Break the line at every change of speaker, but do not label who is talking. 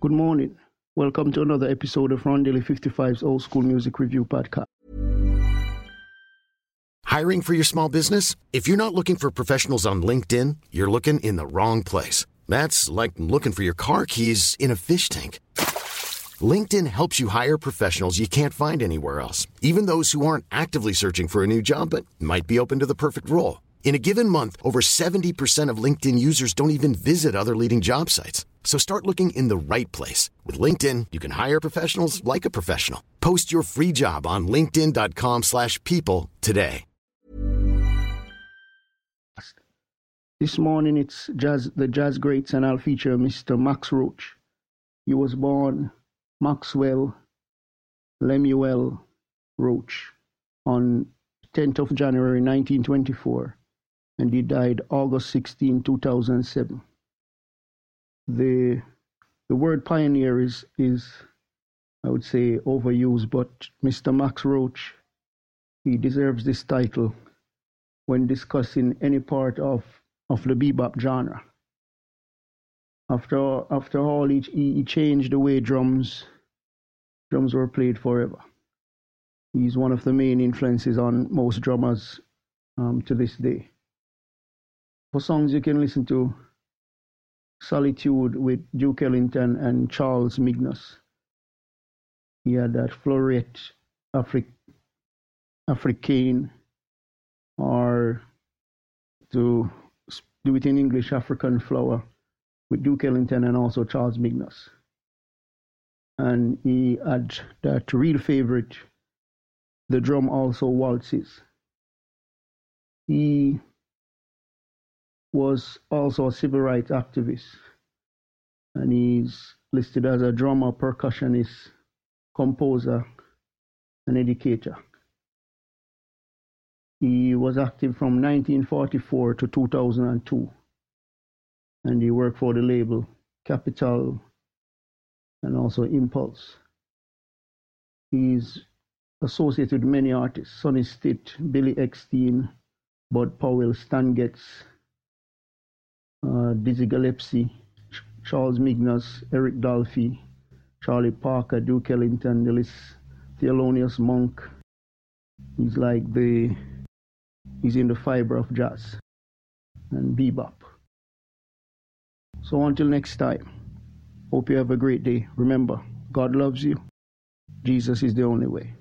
Good morning. Welcome to another episode of Rondelle 55's Old School Music Review Podcast.
Hiring for your small business? If you're not looking for professionals on LinkedIn, you're looking in the wrong place. That's like looking for your car keys in a fish tank. LinkedIn helps you hire professionals you can't find anywhere else, even those who aren't actively searching for a new job but might be open to the perfect role. In a given month, over 70% of LinkedIn users don't even visit other leading job sites. So start looking in the right place. With LinkedIn, you can hire professionals like a professional. Post your free job on linkedin.com slash people today.
This morning it's jazz, the jazz greats and I'll feature Mr. Max Roach. He was born Maxwell Lemuel Roach on 10th of January 1924 and he died August 16, 2007. The the word pioneer is is I would say overused, but Mr. Max Roach he deserves this title when discussing any part of, of the bebop genre. After after all, he, he changed the way drums drums were played forever. He's one of the main influences on most drummers um, to this day. For songs you can listen to Solitude with Duke Ellington and Charles Mingus. He had that Fleurette Afri- Africaine, or to do it in English, African Flower with Duke Ellington and also Charles Mingus. And he had that real favorite, the drum also waltzes. He was also a civil rights activist, and he's listed as a drummer, percussionist, composer, and educator. He was active from 1944 to 2002, and he worked for the label Capitol and also Impulse. He's associated with many artists Sonny Stitt, Billy Eckstine, Bud Powell, Stan Getz, Uh, Dizzy Gillespie, Charles Mingus, Eric Dolphy, Charlie Parker, Duke Ellington, the list, Thelonious Monk. He's like the, he's in the fiber of jazz and bebop. So until next time, hope you have a great day. Remember, God loves you. Jesus is the only way.